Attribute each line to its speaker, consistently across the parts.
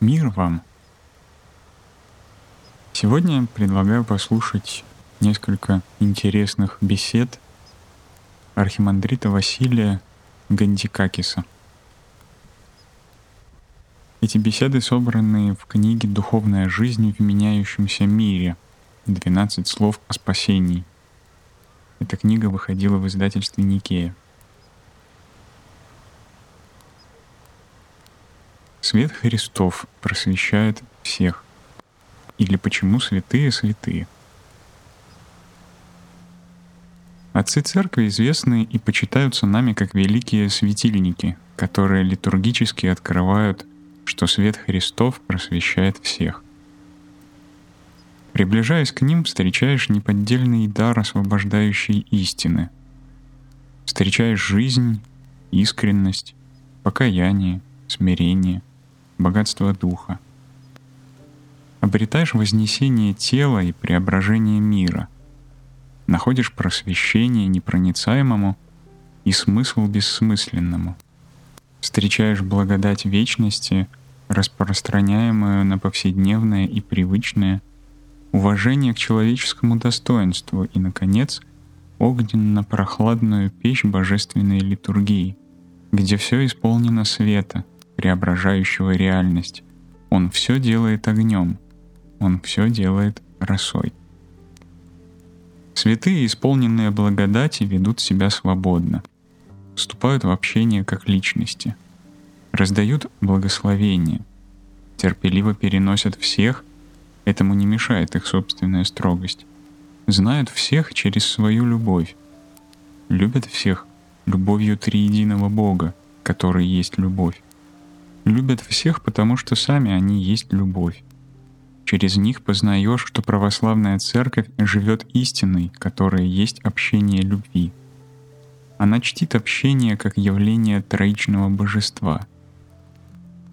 Speaker 1: Мир вам! Сегодня предлагаю послушать несколько интересных бесед архимандрита Василия Гандикакиса. Эти беседы собраны в книге «Духовная жизнь в меняющемся мире. 12 слов о спасении». Эта книга выходила в издательстве Никея. Свет Христов просвещает всех. Или почему святые святые? Отцы церкви известны и почитаются нами как великие светильники, которые литургически открывают, что свет Христов просвещает всех. Приближаясь к ним, встречаешь неподдельный дар освобождающей истины. Встречаешь жизнь, искренность, покаяние, смирение — богатство духа. Обретаешь вознесение тела и преображение мира. Находишь просвещение непроницаемому и смысл бессмысленному. Встречаешь благодать вечности, распространяемую на повседневное и привычное, уважение к человеческому достоинству и, наконец, огненно-прохладную печь божественной литургии, где все исполнено света — преображающего реальность. Он все делает огнем, он все делает росой. Святые, исполненные благодати, ведут себя свободно, вступают в общение как личности, раздают благословение, терпеливо переносят всех, этому не мешает их собственная строгость, знают всех через свою любовь, любят всех любовью триединого Бога, который есть любовь. Любят всех, потому что сами они есть любовь. Через них познаешь, что православная церковь живет истиной, которая есть общение любви. Она чтит общение как явление троичного божества.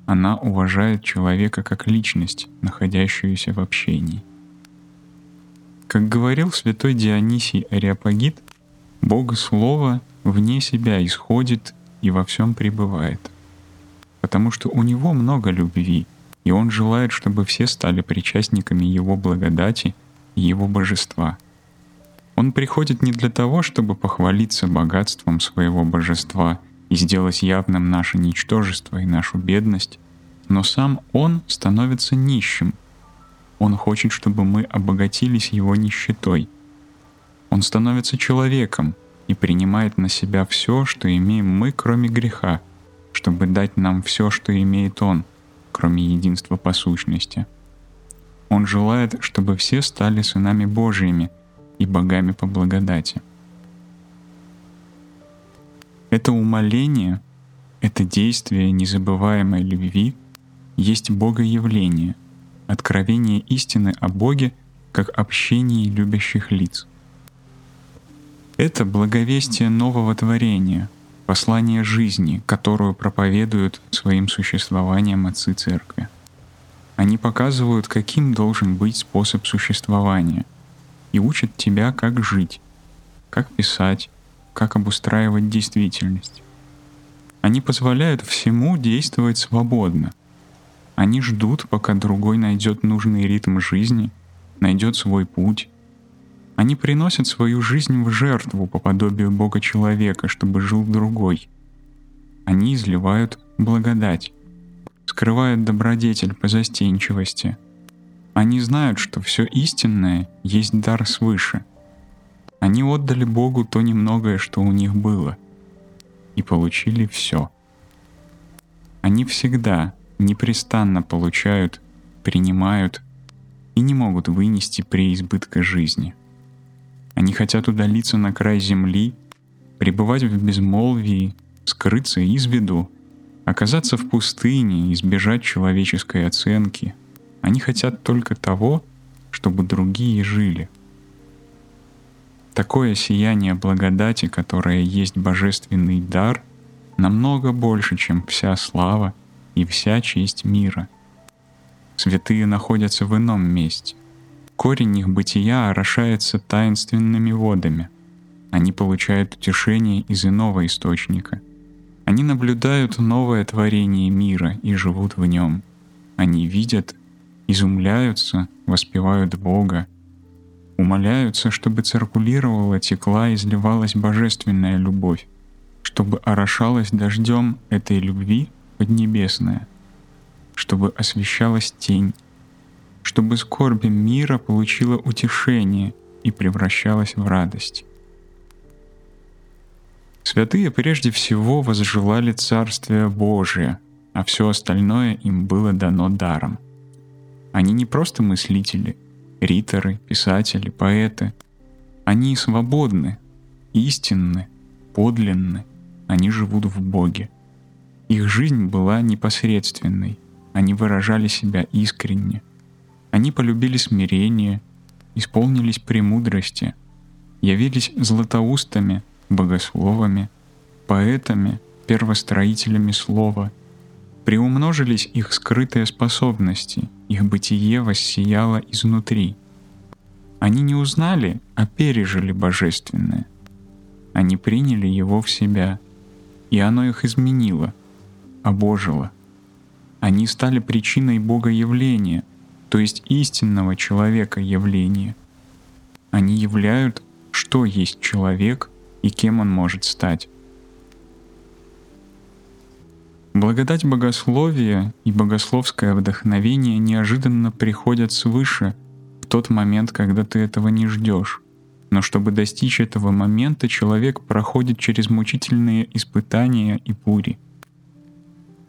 Speaker 1: Она уважает человека как личность, находящуюся в общении. Как говорил святой Дионисий Ариапагит, Бога Слово вне себя исходит и во всем пребывает потому что у него много любви, и он желает, чтобы все стали причастниками его благодати и его божества. Он приходит не для того, чтобы похвалиться богатством своего божества и сделать явным наше ничтожество и нашу бедность, но сам он становится нищим. Он хочет, чтобы мы обогатились его нищетой. Он становится человеком и принимает на себя все, что имеем мы, кроме греха — чтобы дать нам все, что имеет Он, кроме единства по сущности. Он желает, чтобы все стали сынами Божьими и богами по благодати. Это умоление, это действие незабываемой любви есть Богоявление, откровение истины о Боге как общении любящих лиц. Это благовестие нового творения — послание жизни, которую проповедуют своим существованием отцы церкви. Они показывают, каким должен быть способ существования, и учат тебя, как жить, как писать, как обустраивать действительность. Они позволяют всему действовать свободно. Они ждут, пока другой найдет нужный ритм жизни, найдет свой путь, они приносят свою жизнь в жертву по подобию Бога человека, чтобы жил другой. Они изливают благодать, скрывают добродетель по застенчивости. Они знают, что все истинное есть дар свыше. Они отдали Богу то немногое, что у них было, и получили все. Они всегда, непрестанно получают, принимают и не могут вынести преизбытка жизни — они хотят удалиться на край земли, пребывать в безмолвии, скрыться из виду, оказаться в пустыне, избежать человеческой оценки. Они хотят только того, чтобы другие жили. Такое сияние благодати, которое есть божественный дар, намного больше, чем вся слава и вся честь мира. Святые находятся в ином месте. Корень их бытия орошается таинственными водами. Они получают утешение из иного источника. Они наблюдают новое творение мира и живут в нем. Они видят, изумляются, воспевают Бога, умоляются, чтобы циркулировала, текла изливалась божественная любовь, чтобы орошалась дождем этой любви поднебесная, чтобы освещалась тень, чтобы скорби мира получила утешение и превращалась в радость. Святые прежде всего возжелали Царствия Божия, а все остальное им было дано даром. Они не просто мыслители, риторы, писатели, поэты. Они свободны, истинны, подлинны, они живут в Боге. Их жизнь была непосредственной, они выражали себя искренне. Они полюбили смирение, исполнились премудрости, явились златоустами, богословами, поэтами, первостроителями слова. Приумножились их скрытые способности, их бытие воссияло изнутри. Они не узнали, а пережили божественное. Они приняли его в себя, и оно их изменило, обожило. Они стали причиной Бога явления, то есть истинного человека явления. Они являют, что есть человек и кем он может стать. Благодать богословия и богословское вдохновение неожиданно приходят свыше в тот момент, когда ты этого не ждешь. Но чтобы достичь этого момента, человек проходит через мучительные испытания и бури.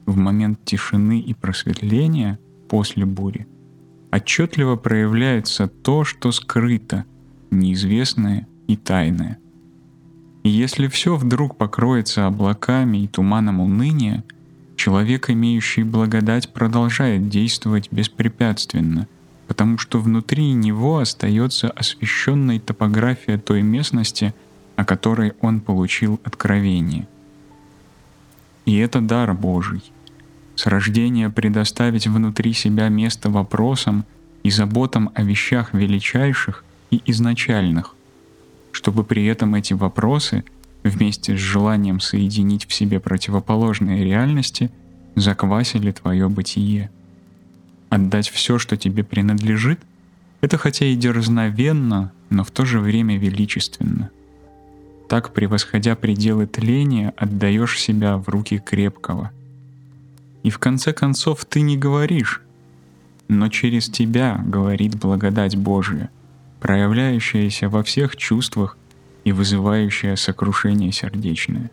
Speaker 1: В момент тишины и просветления после бури отчетливо проявляется то, что скрыто, неизвестное и тайное. И если все вдруг покроется облаками и туманом уныния, человек, имеющий благодать, продолжает действовать беспрепятственно, потому что внутри него остается освещенной топография той местности, о которой он получил откровение. И это дар Божий. С рождения предоставить внутри себя место вопросам и заботам о вещах величайших и изначальных, чтобы при этом эти вопросы, вместе с желанием соединить в себе противоположные реальности, заквасили твое бытие. Отдать все, что тебе принадлежит, это хотя и дерзновенно, но в то же время величественно. Так, превосходя пределы тления, отдаешь себя в руки крепкого. И в конце концов ты не говоришь, но через тебя говорит благодать Божия — проявляющаяся во всех чувствах и вызывающая сокрушение сердечное.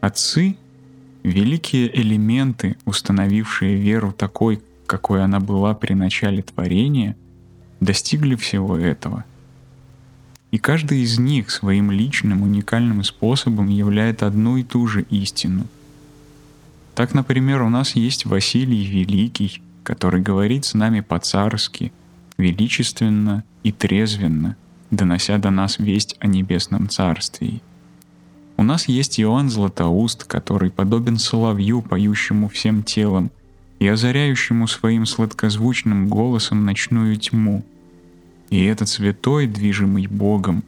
Speaker 1: Отцы — великие элементы, установившие веру такой, какой она была при начале творения, достигли всего этого. И каждый из них своим личным уникальным способом являет одну и ту же истину. Так, например, у нас есть Василий Великий, который говорит с нами по-царски — величественно и трезвенно, донося до нас весть о небесном царствии. У нас есть Иоанн Златоуст, который подобен соловью, поющему всем телом и озаряющему своим сладкозвучным голосом ночную тьму. И этот святой, движимый Богом,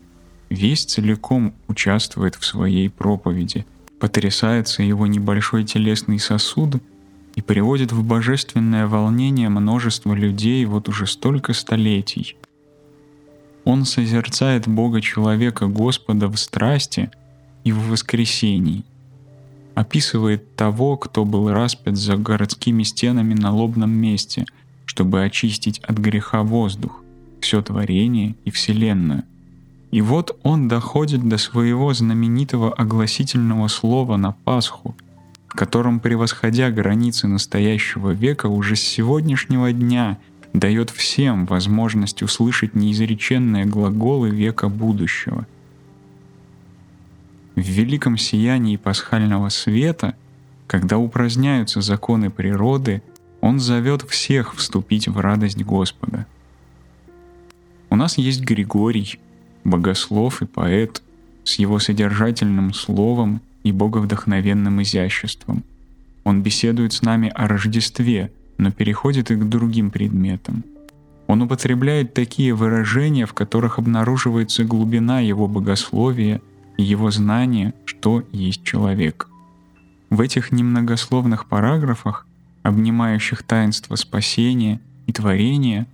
Speaker 1: весь целиком участвует в своей проповеди, потрясается его небольшой телесный сосуд — и приводит в божественное волнение множество людей вот уже столько столетий. Он созерцает Бога человека Господа в страсти и в воскресении, описывает того, кто был распят за городскими стенами на лобном месте, чтобы очистить от греха воздух, все творение и Вселенную. И вот он доходит до своего знаменитого огласительного слова на Пасху, котором, превосходя границы настоящего века, уже с сегодняшнего дня дает всем возможность услышать неизреченные глаголы века будущего. В великом сиянии пасхального света, когда упраздняются законы природы, он зовет всех вступить в радость Господа. У нас есть Григорий, богослов и поэт, с его содержательным словом и боговдохновенным изяществом. Он беседует с нами о Рождестве, но переходит и к другим предметам. Он употребляет такие выражения, в которых обнаруживается глубина его богословия и его знания, что есть человек. В этих немногословных параграфах обнимающих таинство спасения и творения,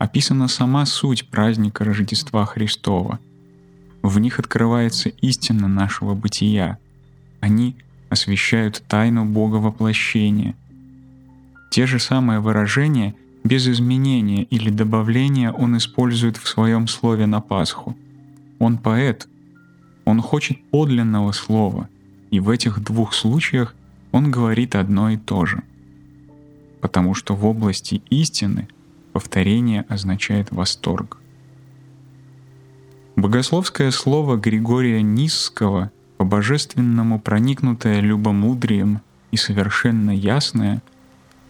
Speaker 1: описана сама суть праздника Рождества Христова. В них открывается истина нашего бытия. Они освещают тайну Бога воплощения. Те же самые выражения без изменения или добавления он использует в своем слове на Пасху. Он поэт. Он хочет подлинного слова, и в этих двух случаях он говорит одно и то же. Потому что в области истины повторение означает восторг. Богословское слово Григория Низского, по-божественному проникнутое любомудрием и совершенно ясное,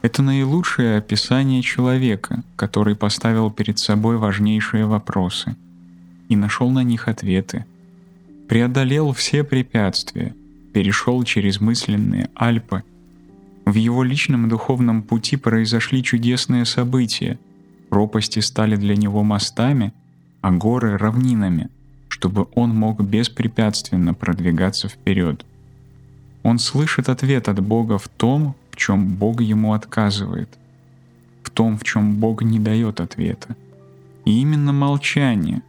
Speaker 1: это наилучшее описание человека, который поставил перед собой важнейшие вопросы и нашел на них ответы, преодолел все препятствия, перешел через мысленные Альпы. В его личном духовном пути произошли чудесные события. Пропасти стали для него мостами, а горы — равнинами, чтобы он мог беспрепятственно продвигаться вперед. Он слышит ответ от Бога в том, в чем Бог ему отказывает, в том, в чем Бог не дает ответа. И именно молчание,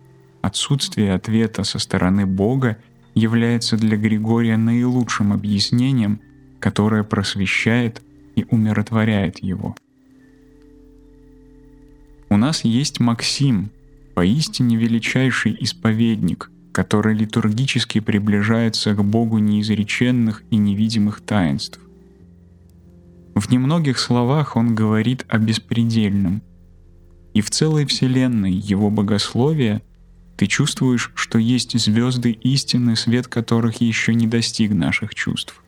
Speaker 1: отсутствие ответа со стороны Бога — является для Григория наилучшим объяснением, которое просвещает и умиротворяет его. У нас есть Максим, поистине величайший исповедник, который литургически приближается к Богу неизреченных и невидимых таинств. В немногих словах он говорит о беспредельном, и в целой Вселенной его богословие — ты чувствуешь, что есть звезды истины, свет которых еще не достиг наших чувств.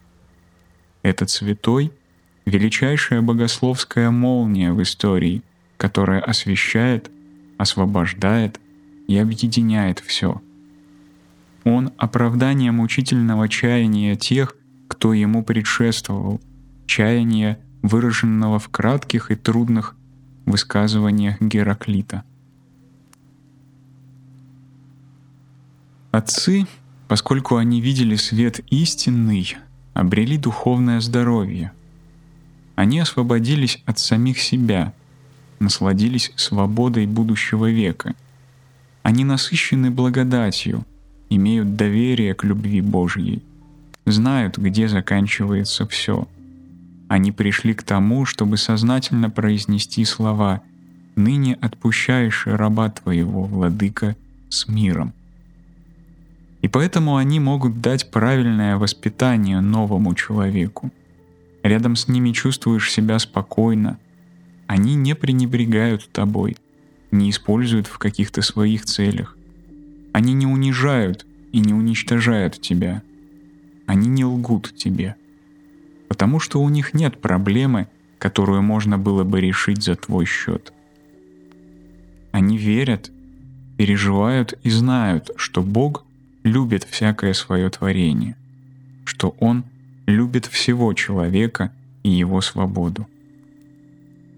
Speaker 1: Этот святой — величайшая богословская молния в истории, которая освещает, освобождает и объединяет все. Он — оправдание мучительного чаяния тех, кто ему предшествовал, чаяния, выраженного в кратких и трудных высказываниях Гераклита — Отцы, поскольку они видели свет истинный, обрели духовное здоровье. Они освободились от самих себя, насладились свободой будущего века. Они насыщены благодатью, имеют доверие к любви Божьей, знают, где заканчивается все. Они пришли к тому, чтобы сознательно произнести слова «Ныне отпущаешь раба твоего, владыка, с миром». И поэтому они могут дать правильное воспитание новому человеку. Рядом с ними чувствуешь себя спокойно. Они не пренебрегают тобой, не используют в каких-то своих целях. Они не унижают и не уничтожают тебя. Они не лгут тебе. Потому что у них нет проблемы, которую можно было бы решить за твой счет. Они верят, переживают и знают, что Бог любит всякое свое творение, что Он любит всего человека и его свободу.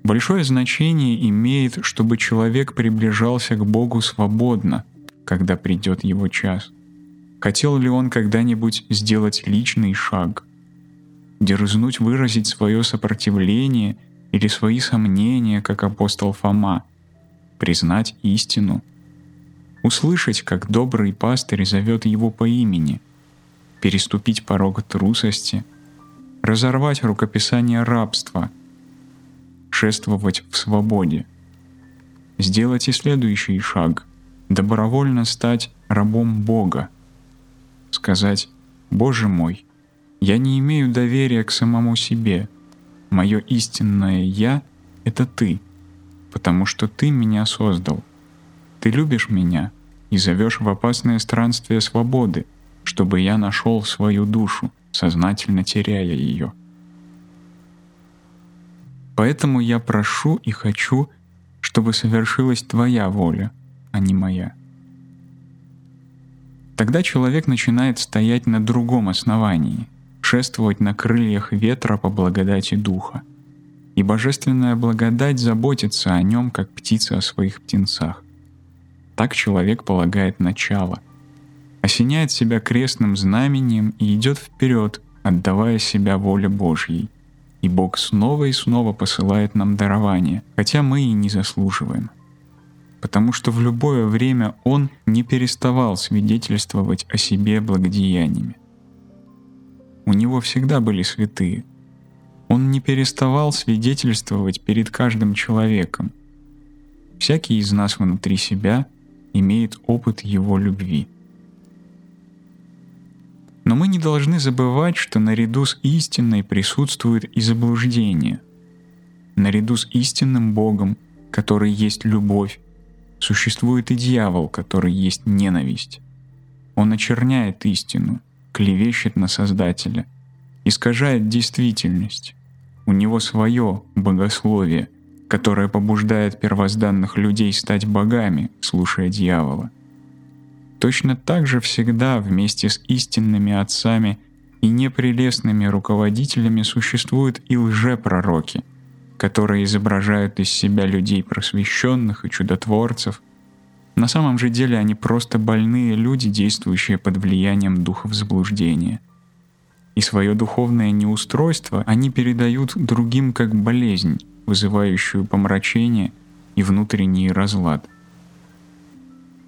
Speaker 1: Большое значение имеет, чтобы человек приближался к Богу свободно, когда придет его час. Хотел ли он когда-нибудь сделать личный шаг, дерзнуть выразить свое сопротивление или свои сомнения, как апостол Фома, признать истину — услышать, как добрый пастырь зовет его по имени, переступить порог трусости, разорвать рукописание рабства, шествовать в свободе, сделать и следующий шаг — добровольно стать рабом Бога, сказать «Боже мой, я не имею доверия к самому себе, мое истинное «Я» — это Ты, потому что Ты меня создал — ты любишь меня и зовешь в опасное странствие свободы, чтобы я нашел свою душу, сознательно теряя ее. Поэтому я прошу и хочу, чтобы совершилась твоя воля, а не моя. Тогда человек начинает стоять на другом основании, шествовать на крыльях ветра по благодати Духа. И божественная благодать заботится о нем, как птица о своих птенцах. Так человек полагает начало. Осеняет себя крестным знамением и идет вперед, отдавая себя воле Божьей. И Бог снова и снова посылает нам дарование, хотя мы и не заслуживаем. Потому что в любое время Он не переставал свидетельствовать о себе благодеяниями. У Него всегда были святые. Он не переставал свидетельствовать перед каждым человеком. Всякий из нас внутри себя имеет опыт Его любви – но мы не должны забывать, что наряду с истиной присутствует и заблуждение. Наряду с истинным Богом, который есть любовь, существует и дьявол, который есть ненависть. Он очерняет истину, клевещет на Создателя, искажает действительность. У него свое богословие, которое побуждает первозданных людей стать богами, слушая дьявола. Точно так же всегда вместе с истинными отцами и непрелестными руководителями существуют и лжепророки, которые изображают из себя людей просвещенных и чудотворцев. На самом же деле они просто больные люди, действующие под влиянием духов заблуждения. И свое духовное неустройство они передают другим как болезнь, вызывающую помрачение и внутренний разлад –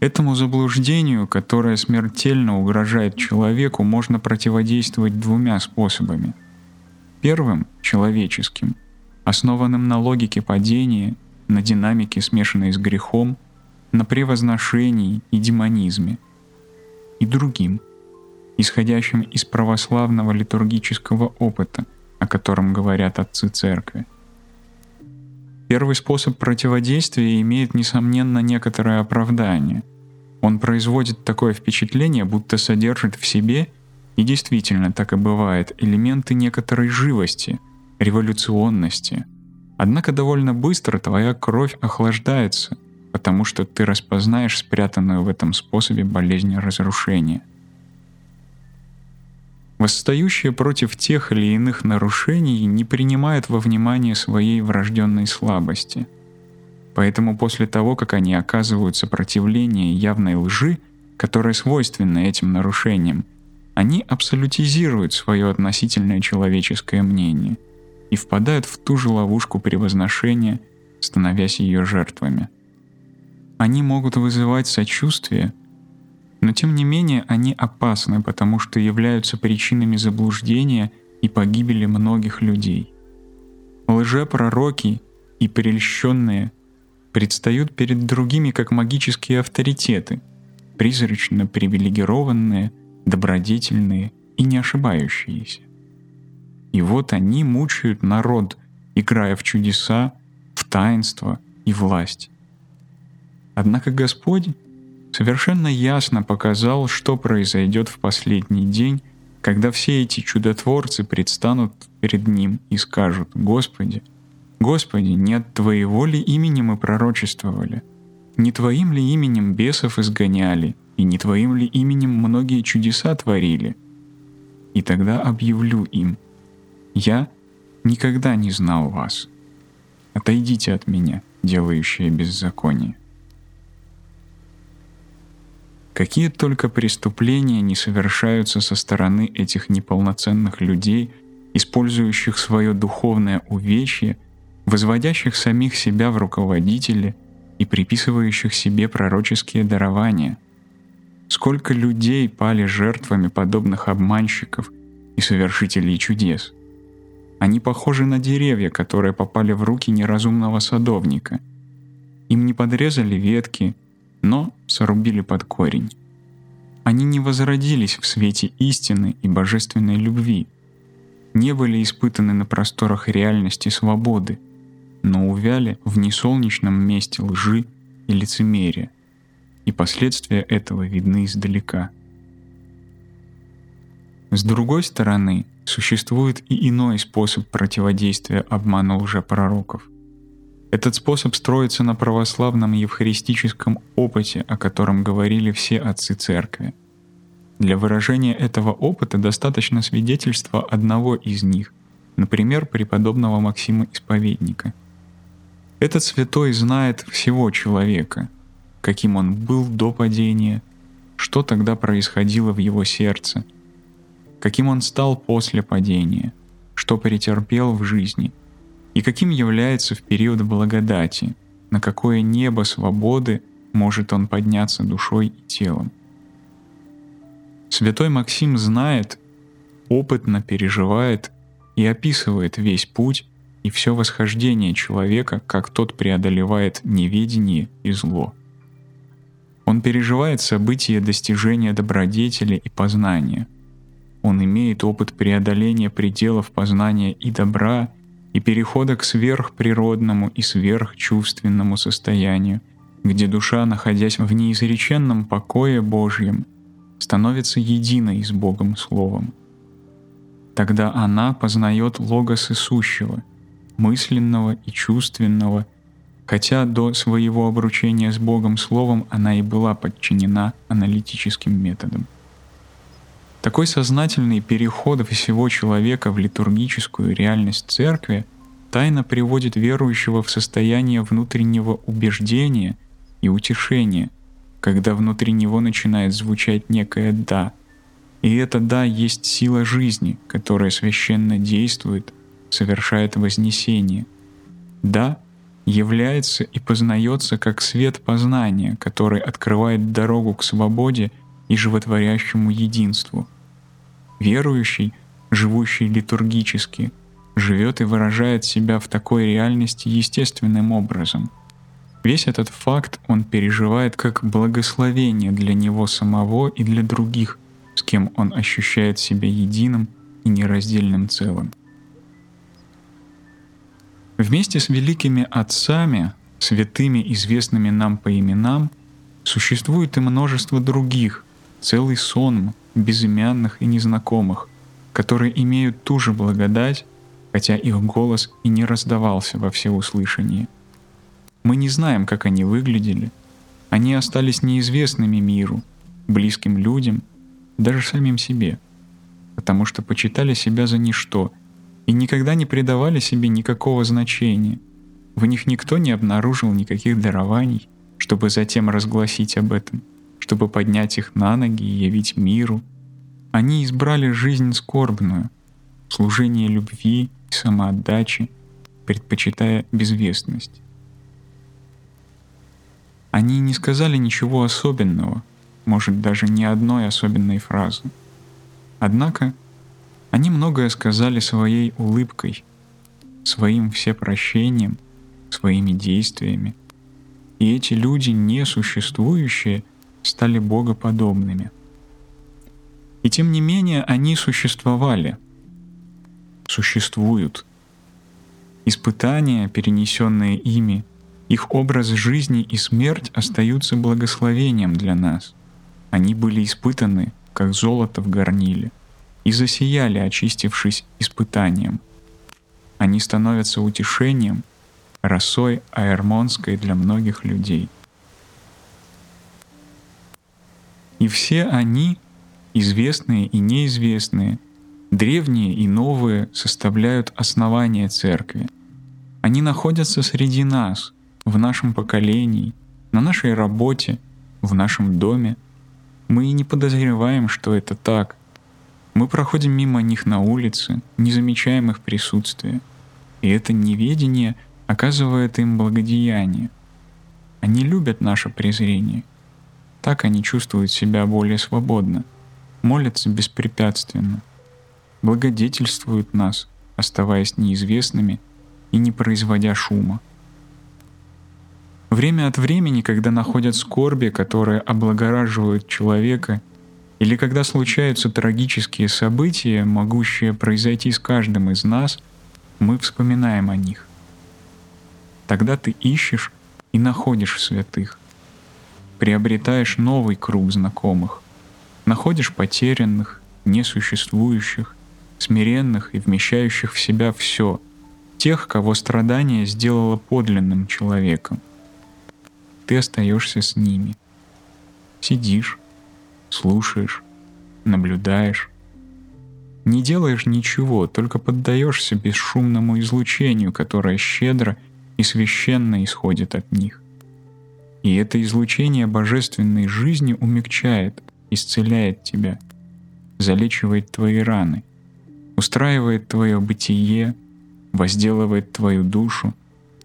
Speaker 1: Этому заблуждению, которое смертельно угрожает человеку, можно противодействовать двумя способами. Первым — человеческим, основанным на логике падения, на динамике, смешанной с грехом, на превозношении и демонизме. И другим, исходящим из православного литургического опыта, о котором говорят отцы церкви. Первый способ противодействия имеет, несомненно, некоторое оправдание. Он производит такое впечатление, будто содержит в себе, и действительно так и бывает, элементы некоторой живости, революционности. Однако довольно быстро твоя кровь охлаждается, потому что ты распознаешь спрятанную в этом способе болезнь разрушения – Восстающие против тех или иных нарушений не принимают во внимание своей врожденной слабости. Поэтому после того, как они оказывают сопротивление явной лжи, которая свойственна этим нарушениям, они абсолютизируют свое относительное человеческое мнение и впадают в ту же ловушку превозношения, становясь ее жертвами. Они могут вызывать сочувствие – но тем не менее они опасны, потому что являются причинами заблуждения и погибели многих людей. Лжепророки и прельщенные предстают перед другими как магические авторитеты, призрачно привилегированные, добродетельные и не ошибающиеся. И вот они мучают народ, играя в чудеса, в таинство и власть. Однако Господь совершенно ясно показал, что произойдет в последний день, когда все эти чудотворцы предстанут перед Ним и скажут «Господи, Господи, не от Твоего ли имени мы пророчествовали? Не Твоим ли именем бесов изгоняли, и не Твоим ли именем многие чудеса творили?» И тогда объявлю им «Я никогда не знал вас. Отойдите от меня, делающие беззаконие». Какие только преступления не совершаются со стороны этих неполноценных людей, использующих свое духовное увечье, возводящих самих себя в руководители и приписывающих себе пророческие дарования. Сколько людей пали жертвами подобных обманщиков и совершителей чудес. Они похожи на деревья, которые попали в руки неразумного садовника. Им не подрезали ветки, но сорубили под корень. Они не возродились в свете истины и божественной любви, не были испытаны на просторах реальности свободы, но увяли в несолнечном месте лжи и лицемерия, и последствия этого видны издалека. С другой стороны, существует и иной способ противодействия обману лжепророков – этот способ строится на православном евхаристическом опыте, о котором говорили все отцы церкви. Для выражения этого опыта достаточно свидетельства одного из них, например, преподобного Максима Исповедника. Этот святой знает всего человека, каким он был до падения, что тогда происходило в его сердце, каким он стал после падения, что претерпел в жизни, и каким является в период благодати, на какое небо свободы может он подняться душой и телом. Святой Максим знает, опытно переживает и описывает весь путь и все восхождение человека, как тот преодолевает неведение и зло. Он переживает события достижения добродетели и познания. Он имеет опыт преодоления пределов познания и добра, и перехода к сверхприродному и сверхчувственному состоянию, где душа, находясь в неизреченном покое Божьем, становится единой с Богом Словом. Тогда она познает логос Исущего, мысленного и чувственного – хотя до своего обручения с Богом Словом она и была подчинена аналитическим методам. Такой сознательный переход всего человека в литургическую реальность церкви тайно приводит верующего в состояние внутреннего убеждения и утешения, когда внутри него начинает звучать некое «да». И это «да» есть сила жизни, которая священно действует, совершает вознесение. «Да» является и познается как свет познания, который открывает дорогу к свободе и животворящему единству. Верующий, живущий литургически, живет и выражает себя в такой реальности естественным образом. Весь этот факт он переживает как благословение для него самого и для других, с кем он ощущает себя единым и нераздельным целым. Вместе с великими отцами, святыми, известными нам по именам, существует и множество других, целый сон безымянных и незнакомых, которые имеют ту же благодать, хотя их голос и не раздавался во всеуслышании. Мы не знаем, как они выглядели. Они остались неизвестными миру, близким людям, даже самим себе, потому что почитали себя за ничто — и никогда не придавали себе никакого значения. В них никто не обнаружил никаких дарований, чтобы затем разгласить об этом, чтобы поднять их на ноги и явить миру. Они избрали жизнь скорбную, служение любви и самоотдачи, предпочитая безвестность. Они не сказали ничего особенного, может даже ни одной особенной фразы. Однако они многое сказали своей улыбкой, своим всепрощением, своими действиями. И эти люди, несуществующие, стали богоподобными. И тем не менее они существовали, существуют. Испытания, перенесенные ими, их образ жизни и смерть остаются благословением для нас. Они были испытаны, как золото в горниле и засияли, очистившись испытанием. Они становятся утешением, росой аэрмонской для многих людей. И все они, известные и неизвестные, древние и новые, составляют основание церкви. Они находятся среди нас, в нашем поколении, на нашей работе, в нашем доме. Мы и не подозреваем, что это так — мы проходим мимо них на улице, не замечаем их присутствия. И это неведение оказывает им благодеяние. Они любят наше презрение. Так они чувствуют себя более свободно, молятся беспрепятственно, благодетельствуют нас, оставаясь неизвестными и не производя шума. Время от времени, когда находят скорби, которые облагораживают человека или когда случаются трагические события, могущие произойти с каждым из нас, мы вспоминаем о них. Тогда ты ищешь и находишь святых. Приобретаешь новый круг знакомых. Находишь потерянных, несуществующих, смиренных и вмещающих в себя все, тех, кого страдание сделало подлинным человеком. Ты остаешься с ними. Сидишь, слушаешь, наблюдаешь. Не делаешь ничего, только поддаешься бесшумному излучению, которое щедро и священно исходит от них. И это излучение божественной жизни умягчает, исцеляет тебя, залечивает твои раны, устраивает твое бытие, возделывает твою душу,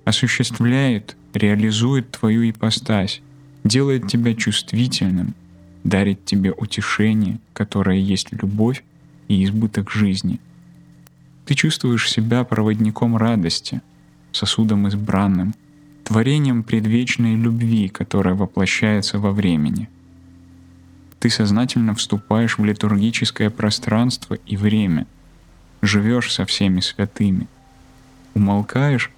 Speaker 1: осуществляет, реализует твою ипостась, делает тебя чувствительным, дарит тебе утешение, которое есть любовь и избыток жизни. Ты чувствуешь себя проводником радости, сосудом избранным, творением предвечной любви, которая воплощается во времени. Ты сознательно вступаешь в литургическое пространство и время, живешь со всеми святыми, умолкаешь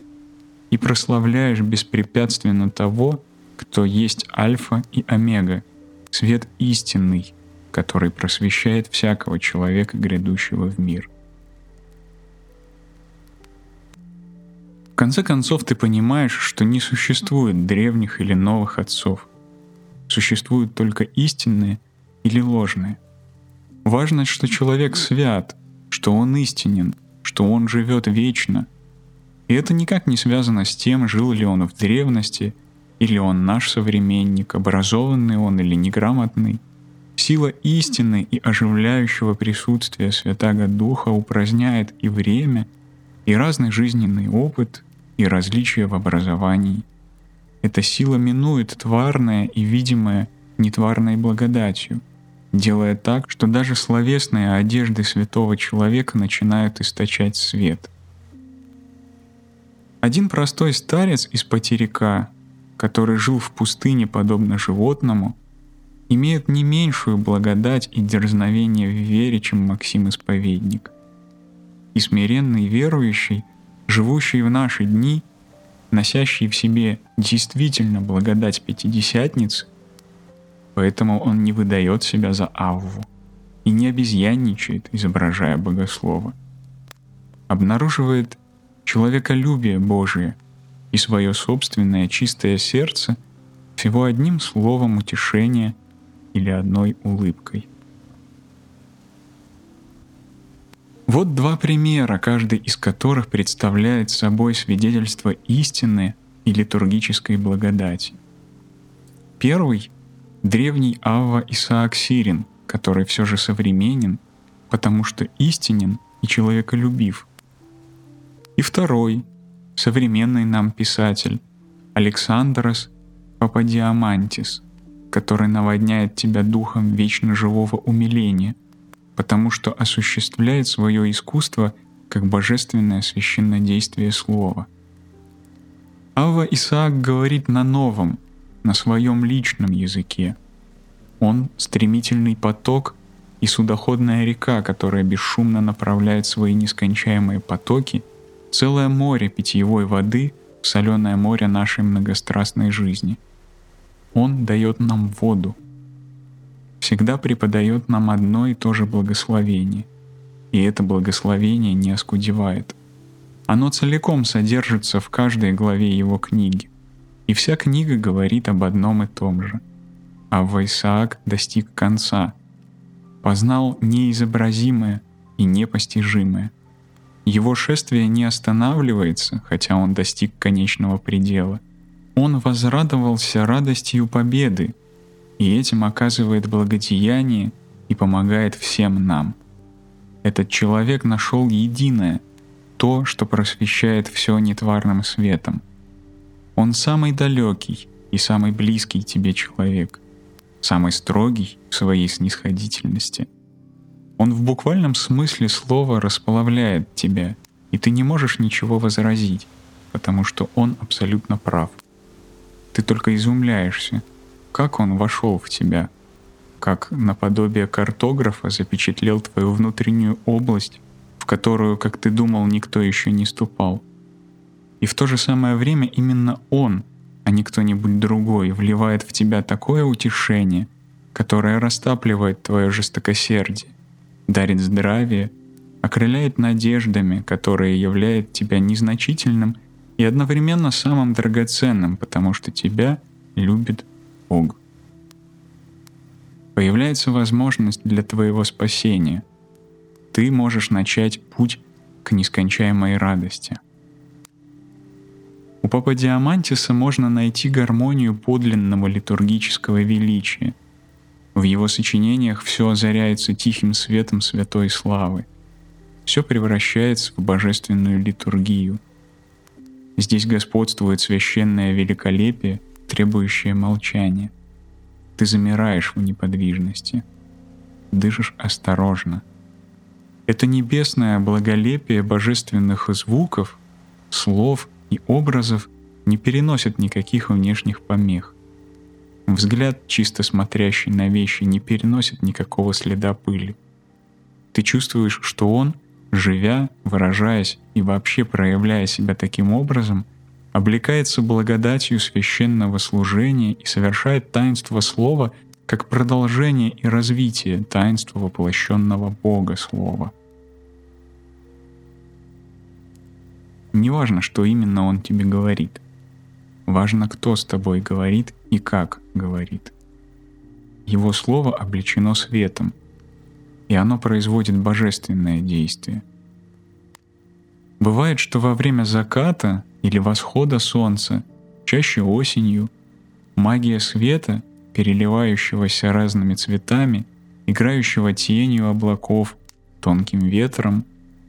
Speaker 1: и прославляешь беспрепятственно того, кто есть Альфа и Омега, свет истинный, который просвещает всякого человека, грядущего в мир. В конце концов ты понимаешь, что не существует древних или новых отцов. Существуют только истинные или ложные. Важно, что человек свят, что он истинен, что он живет вечно. И это никак не связано с тем, жил ли он в древности, или он наш современник, образованный он или неграмотный. Сила истины и оживляющего присутствия Святаго Духа упраздняет и время, и разный жизненный опыт, и различия в образовании. Эта сила минует тварное и видимое нетварной благодатью, делая так, что даже словесные одежды святого человека начинают источать свет. Один простой старец из потеряка, который жил в пустыне подобно животному, имеет не меньшую благодать и дерзновение в вере, чем Максим-исповедник. И смиренный верующий живущий в наши дни, носящий в себе действительно благодать Пятидесятницы, поэтому он не выдает себя за Авву и не обезьянничает, изображая богослова. Обнаруживает человеколюбие Божие и свое собственное чистое сердце всего одним словом утешения или одной улыбкой – Вот два примера, каждый из которых представляет собой свидетельство истины и литургической благодати. Первый — древний Авва Исаак Сирин, который все же современен, потому что истинен и человеколюбив. И второй — современный нам писатель Александрос Пападиамантис, который наводняет тебя духом вечно живого умиления — потому что осуществляет свое искусство как божественное священное действие слова. Ава Исаак говорит на новом, на своем личном языке. Он — стремительный поток и судоходная река, которая бесшумно направляет свои нескончаемые потоки, целое море питьевой воды соленое море нашей многострастной жизни. Он дает нам воду — всегда преподает нам одно и то же благословение. И это благословение не оскудевает. Оно целиком содержится в каждой главе его книги. И вся книга говорит об одном и том же. А Исаак достиг конца, познал неизобразимое и непостижимое. Его шествие не останавливается, хотя он достиг конечного предела. Он возрадовался радостью победы, и этим оказывает благодеяние и помогает всем нам. Этот человек нашел единое, то, что просвещает все нетварным светом. Он самый далекий и самый близкий тебе человек, самый строгий в своей снисходительности. Он в буквальном смысле слова располавляет тебя, и ты не можешь ничего возразить, потому что он абсолютно прав. Ты только изумляешься — как он вошел в тебя, как наподобие картографа запечатлел твою внутреннюю область, в которую, как ты думал, никто еще не ступал. И в то же самое время именно он, а не кто-нибудь другой, вливает в тебя такое утешение, которое растапливает твое жестокосердие, дарит здравие, окрыляет надеждами, которые являют тебя незначительным и одновременно самым драгоценным, потому что тебя любит Бог. Появляется возможность для твоего спасения. Ты можешь начать путь к нескончаемой радости. У Папа Диамантиса можно найти гармонию подлинного литургического величия. В его сочинениях все озаряется тихим светом святой славы. все превращается в божественную литургию. Здесь господствует священное великолепие, требующее молчания. Ты замираешь в неподвижности, дышишь осторожно. Это небесное благолепие божественных звуков, слов и образов не переносит никаких внешних помех. Взгляд, чисто смотрящий на вещи, не переносит никакого следа пыли. Ты чувствуешь, что он, живя, выражаясь и вообще проявляя себя таким образом, облекается благодатью священного служения и совершает таинство слова как продолжение и развитие таинства воплощенного Бога Слова. Неважно, что именно Он тебе говорит. Важно, кто с тобой говорит и как говорит. Его слово облечено светом, и оно производит божественное действие. Бывает, что во время заката или восхода солнца, чаще осенью, магия света, переливающегося разными цветами, играющего тенью облаков, тонким ветром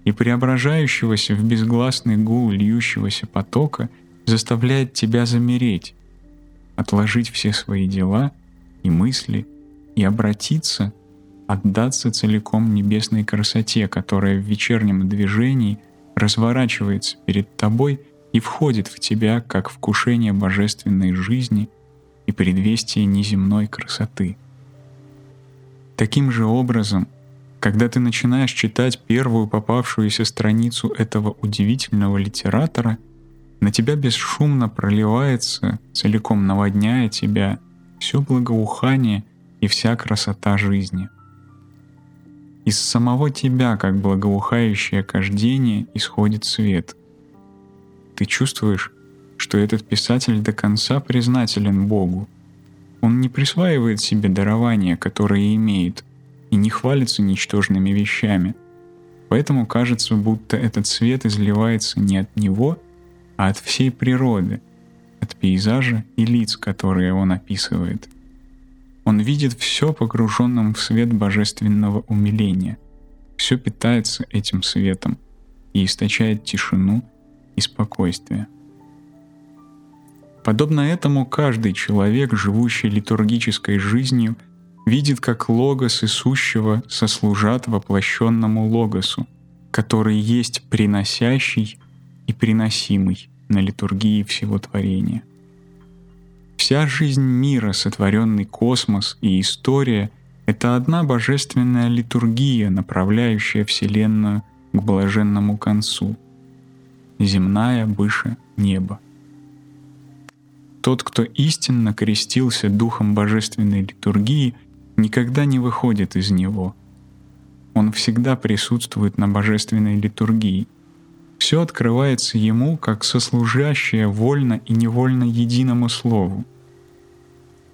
Speaker 1: и преображающегося в безгласный гул льющегося потока — заставляет тебя замереть, отложить все свои дела и мысли и обратиться, отдаться целиком небесной красоте, которая в вечернем движении разворачивается перед тобой и входит в тебя как вкушение божественной жизни и предвестие неземной красоты. Таким же образом, когда ты начинаешь читать первую попавшуюся страницу этого удивительного литератора — на тебя бесшумно проливается, целиком наводняя тебя, все благоухание и вся красота жизни. Из самого тебя, как благоухающее кождение, исходит свет. Ты чувствуешь, что этот писатель до конца признателен Богу. Он не присваивает себе дарования, которые имеет, и не хвалится ничтожными вещами. Поэтому кажется, будто этот свет изливается не от него, а от всей природы, от пейзажа и лиц, которые он описывает. Он видит все погруженным в свет божественного умиления, все питается этим светом и источает тишину и спокойствие. Подобно этому каждый человек, живущий литургической жизнью, видит, как логос Исущего сослужат воплощенному логосу, который есть приносящий и приносимый на литургии всего творения. Вся жизнь мира, сотворенный космос и история — это одна божественная литургия, направляющая Вселенную к блаженному концу. Земная выше неба. Тот, кто истинно крестился духом божественной литургии, никогда не выходит из него. Он всегда присутствует на божественной литургии — все открывается ему как сослужащее вольно и невольно единому слову.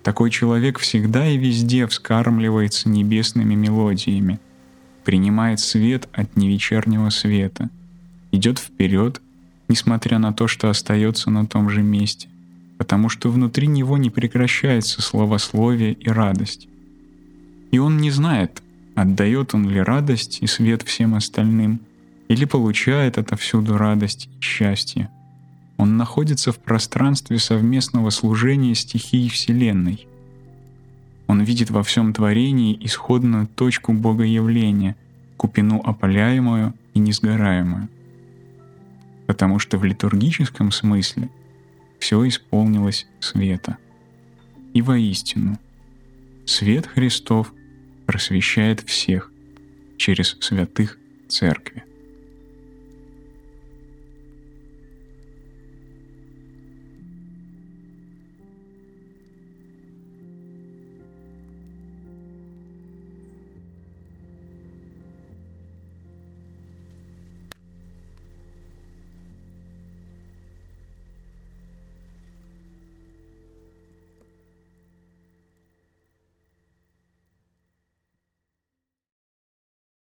Speaker 1: Такой человек всегда и везде вскармливается небесными мелодиями, принимает свет от невечернего света, идет вперед, несмотря на то, что остается на том же месте, потому что внутри него не прекращается словословие и радость. И он не знает, отдает он ли радость и свет всем остальным – или получает отовсюду радость и счастье. Он находится в пространстве совместного служения стихии Вселенной. Он видит во всем творении исходную точку Богоявления, купину опаляемую и несгораемую. Потому что в литургическом смысле все исполнилось света. И воистину, свет Христов просвещает всех через святых Церкви.